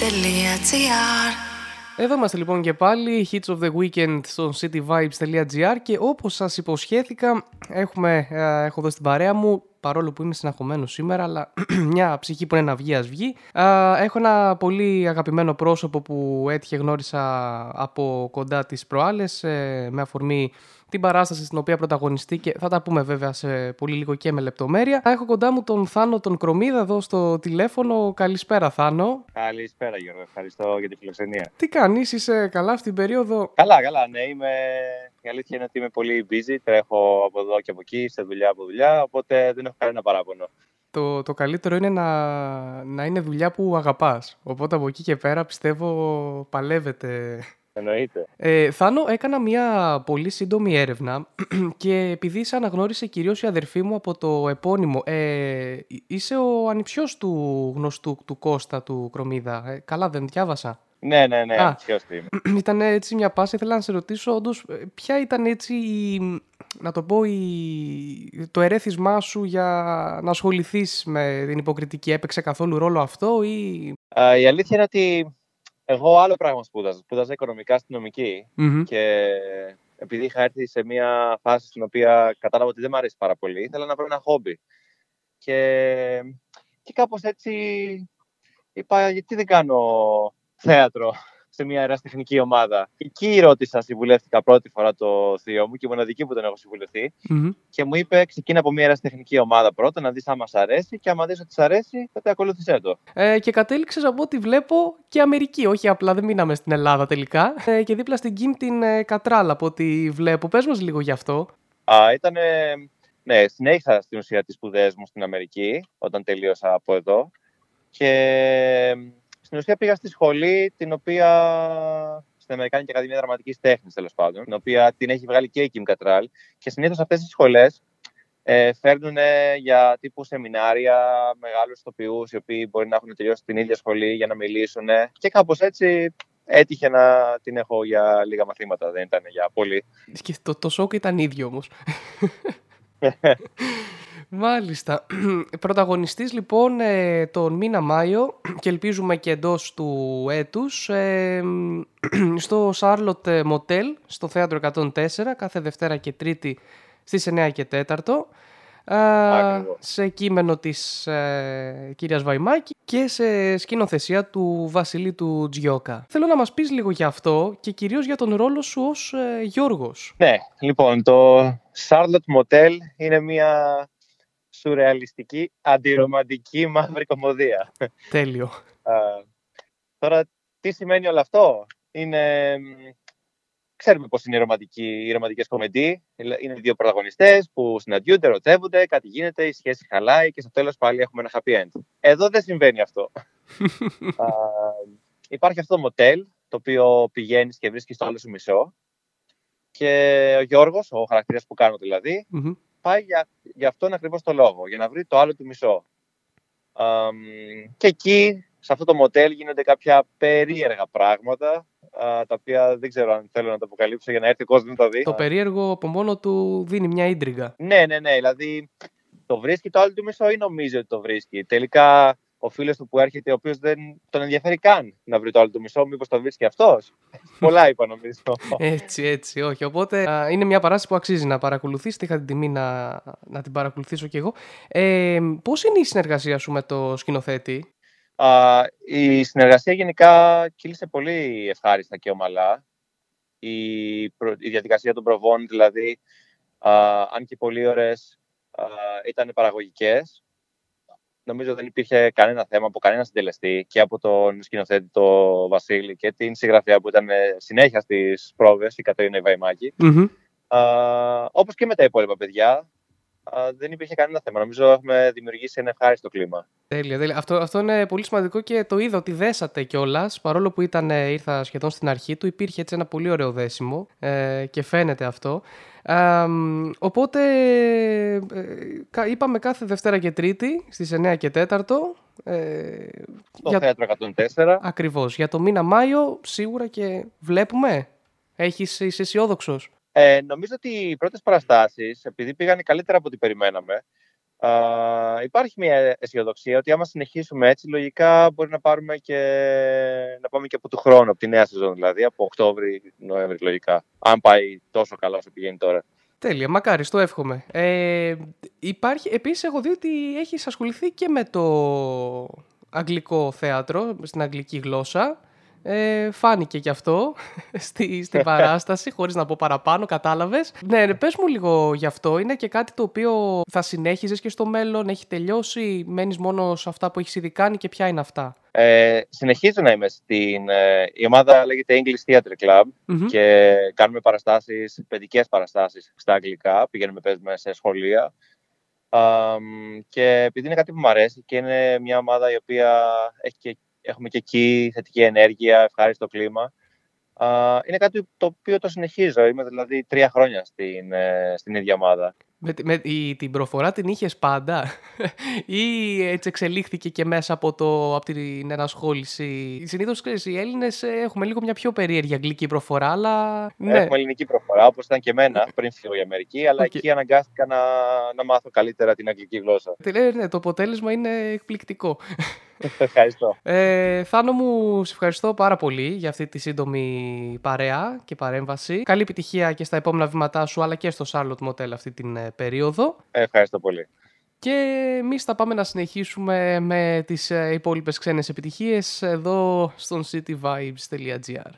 cityvibes.gr Εδώ είμαστε λοιπόν και πάλι, Hits of the Weekend στο cityvibes.gr και όπως σας υποσχέθηκα έχουμε, ε, έχω εδώ στην παρέα μου παρόλο που είμαι συναχωμένος σήμερα, αλλά μια ψυχή που είναι να βγει, ας βγει. Α, έχω ένα πολύ αγαπημένο πρόσωπο που έτυχε γνώρισα από κοντά τις προάλλες, ε, με αφορμή την παράσταση στην οποία πρωταγωνιστεί και θα τα πούμε βέβαια σε πολύ λίγο και με λεπτομέρεια. Έχω κοντά μου τον Θάνο τον Κρομίδα εδώ στο τηλέφωνο. Καλησπέρα Θάνο. Καλησπέρα Γιώργο, ευχαριστώ για τη φιλοξενία. Τι κάνεις, είσαι καλά αυτή την περίοδο; Καλά, καλά, ναι, είμαι... η αλήθεια είναι ότι είμαι πολύ busy, τρέχω από εδώ και από εκεί, σε δουλειά από δουλειά, οπότε δεν έχω κανένα παράπονο. Το, το καλύτερο είναι να, να είναι δουλειά που αγαπάς. Οπότε από εκεί και πέρα πιστεύω παλεύετε Εννοείται. Ε, Θάνο, έκανα μια πολύ σύντομη έρευνα και επειδή σε αναγνώρισε κυρίως η αδερφή μου από το επώνυμο, ε, είσαι ο ανιψιός του γνωστού του Κώστα του Κρομίδα. Ε, καλά δεν διάβασα. Ναι, ναι, ναι, Α. ανησυχώς τι είμαι. ήταν έτσι μια πάση, ήθελα να σε ρωτήσω όντως ε, ποια ήταν έτσι η, να το πω η, το ερέθισμά σου για να ασχοληθείς με την υποκριτική; Έπαιξε καθόλου ρόλο αυτό ή... Α, η αλήθεια είναι ότι εγώ άλλο πράγμα σπούδαζα. Σπούδαζα οικονομικά στην νομική Μμμ. και επειδή είχα έρθει σε μια φάση στην οποία κατάλαβα ότι δεν μου αρέσει πάρα πολύ, ήθελα να βρω ένα χόμπι. Και, και κάπως έτσι είπα γιατί δεν κάνω θέατρο; Σε μια αεραστεχνική ομάδα. Εκεί ρώτησα, συμβουλεύτηκα πρώτη φορά το θείο μου και η μοναδική που τον έχω συμβουλευτεί Μμμ. και μου είπε ξεκίνα από μια αεραστεχνική ομάδα πρώτα να δεις άμα σ' αρέσει και άμα δεις ότι σ' αρέσει τότε ακολούθησέ το. Ε, και κατέληξες από ό,τι βλέπω και Αμερική, όχι απλά δεν μείναμε στην Ελλάδα τελικά. Ε, και δίπλα στην Κιμ την ε, Κατράλα από ό,τι βλέπω. Πες μας λίγο γι' αυτό. Α, ήτανε, ναι, συνέχισα στην ουσία τις σπουδές μου στην Αμερική όταν τελείωσα από εδώ και στην ουσία πήγα στη σχολή την οποία στην Αμερικάνικη Ακαδημία Δραματικής Τέχνης τέλος πάντων την οποία την έχει βγάλει και η Kim Cattrall και συνήθως αυτές τις σχολές ε, φέρνουν για τύπου σεμινάρια μεγάλους ηθοποιούς οι οποίοι μπορεί να έχουν τελειώσει την ίδια σχολή για να μιλήσουν και κάπως έτσι έτυχε να την έχω για λίγα μαθήματα, δεν ήταν για πολύ. Και το, το σοκ ήταν ίδιο όμως. Μάλιστα. Πρωταγωνιστής λοιπόν ε, τον μήνα Μάιο και ελπίζουμε και εντός του έτους ε, στο Charlotte Motel στο Θέατρο 104 κάθε Δευτέρα και Τρίτη στις 9 και 4 ε, Ακριβώς. σε κείμενο της ε, κυρίας Βαϊμάκη και σε σκηνοθεσία του Βασιλή του Τζιόκα. Θέλω να μας πεις λίγο για αυτό και κυρίως για τον ρόλο σου ως ε, Γιώργος. Ναι, λοιπόν, το Charlotte Motel είναι μια σουρεαλιστική, αντιρομαντική μαύρη κομμωδία. Τέλειο. Α, τώρα, τι σημαίνει όλο αυτό; Είναι... μ, Ξέρουμε πώς είναι οι, ρομαντικοί, οι ρομαντικές κομμεντί. Είναι δύο πρωταγωνιστές που συναντιούνται, ερωτεύονται, κάτι γίνεται, η σχέση χαλάει και στο τέλος πάλι έχουμε ένα happy end. Εδώ δεν συμβαίνει αυτό. Α, υπάρχει αυτό το μοτέλ, το οποίο πηγαίνεις και βρίσκεις το άλλο σου μισό. Και ο Γιώργος, ο χαρακτήρας που κάνω δηλαδή, Μμμ. Πάει για, για αυτόν ακριβώς το λόγο, για να βρει το άλλο του μισό. Αμ, και εκεί, σε αυτό το μοτέλ, γίνονται κάποια περίεργα πράγματα, α, τα οποία δεν ξέρω αν θέλω να τα αποκαλύψω για να έρθει ο κόσμος να τα δει. Το περίεργο από μόνο του δίνει μια ίντριγκα. Ναι, ναι, ναι, δηλαδή το βρίσκει το άλλο του μισό ή νομίζει ότι το βρίσκει. Τελικά ο φίλος του που έρχεται, ο οποίος δεν τον ενδιαφέρει καν να βρει το άλλο του μισό, μήπως το βρίσκει αυτός. Πολλά είπα νομίζω. Έτσι, έτσι, όχι. Οπότε α, είναι μια παράσταση που αξίζει να παρακολουθείς. Είχα την τιμή να, να την παρακολουθήσω κι εγώ. Ε, πώς είναι η συνεργασία σου με το σκηνοθέτη; Α, η συνεργασία γενικά κύλησε πολύ ευχάριστα και ομαλά. Η, προ- η διαδικασία των προβών, δηλαδή, α, αν και πολύ ώρες α, ήταν παραγωγικές, νομίζω δεν υπήρχε κανένα θέμα από κανένα συντελεστή και από τον σκηνοθέτη το Βασίλη και την συγγραφέα που ήταν ε, συνέχεια στις πρόβες, η Κατερίνα Ιβαϊμάκη. Μμμ. Α, όπως και με τα υπόλοιπα παιδιά, α, δεν υπήρχε κανένα θέμα. Νομίζω έχουμε δημιουργήσει ένα ευχάριστο κλίμα. Τέλεια, τέλεια. Αυτό, αυτό είναι πολύ σημαντικό και το είδα ότι δέσατε κιόλας. Παρόλο που ήταν, ε, ήρθα σχεδόν στην αρχή του, υπήρχε έτσι ένα πολύ ωραίο δέσιμο ε, και φαίνεται αυτό. Α, μ, οπότε ε, κα- είπαμε κάθε Δευτέρα και Τρίτη στις 9 και 4. Ε, Στο για, θέατρο 104. ακριβώς. Για το μήνα Μάιο σίγουρα και βλέπουμε. Έχεις, είσαι αισιόδοξος; Ε, νομίζω ότι οι πρώτες παραστάσεις, επειδή πήγαν καλύτερα από ό,τι περιμέναμε, υπάρχει μια αισιοδοξία ότι άμα συνεχίσουμε έτσι, λογικά μπορεί να, πάρουμε και, να πάμε και από του χρόνου, από τη νέα σεζόν δηλαδή, από Οκτώβρη-Νοέμβρη λογικά. Αν πάει τόσο καλά όσο πηγαίνει τώρα. Τέλεια, μακάρι, το εύχομαι. Ε, υπάρχει, επίσης έχω δει ότι έχεις ασχοληθεί και με το αγγλικό θέατρο, στην αγγλική γλώσσα. Ε, φάνηκε και αυτό στη, στην παράσταση, χωρίς να πω παραπάνω, κατάλαβες. Ναι, ναι, πες μου λίγο γι' αυτό. Είναι και κάτι το οποίο θα συνέχιζες και στο μέλλον, έχει τελειώσει, μένεις μόνο σε αυτά που έχεις ήδη κάνει και ποια είναι αυτά; Ε, συνεχίζω να είμαι στην... Ε, η ομάδα λέγεται English Theatre Club και κάνουμε παραστάσεις, παιδικές παραστάσεις στα αγγλικά, πηγαίνουμε παίζουμε σε σχολεία. και επειδή είναι κάτι που μου αρέσει και είναι μια ομάδα η οποία έχει και έχουμε και εκεί θετική ενέργεια, ευχάριστο κλίμα. είναι κάτι το οποίο το συνεχίζω. Είμαι δηλαδή τρία χρόνια στην, ε, στην ίδια ομάδα. Με, με, η, την προφορά την είχες πάντα ή έτσι εξελίχθηκε και μέσα από, το, από την ενασχόληση; Συνήθως οι Έλληνες έχουμε λίγο μια πιο περίεργη αγγλική προφορά, αλλά. Ναι. Έχουμε ελληνική προφορά, όπως ήταν και εμένα πριν φύγω η Αμερική, αλλά okay. εκεί αναγκάστηκα να, να μάθω καλύτερα την αγγλική γλώσσα. Ναι, το αποτέλεσμα είναι εκπληκτικό. Ευχαριστώ. Ε, Θάνο μου, σε ευχαριστώ πάρα πολύ για αυτή τη σύντομη παρέα και παρέμβαση. Καλή επιτυχία και στα επόμενα βήματά σου, αλλά και στο Charlotte Motel αυτή την ε, περίοδο. Ευχαριστώ πολύ. Και εμείς θα πάμε να συνεχίσουμε με τις ε, υπόλοιπες ξένες επιτυχίες εδώ στον cityvibes.gr.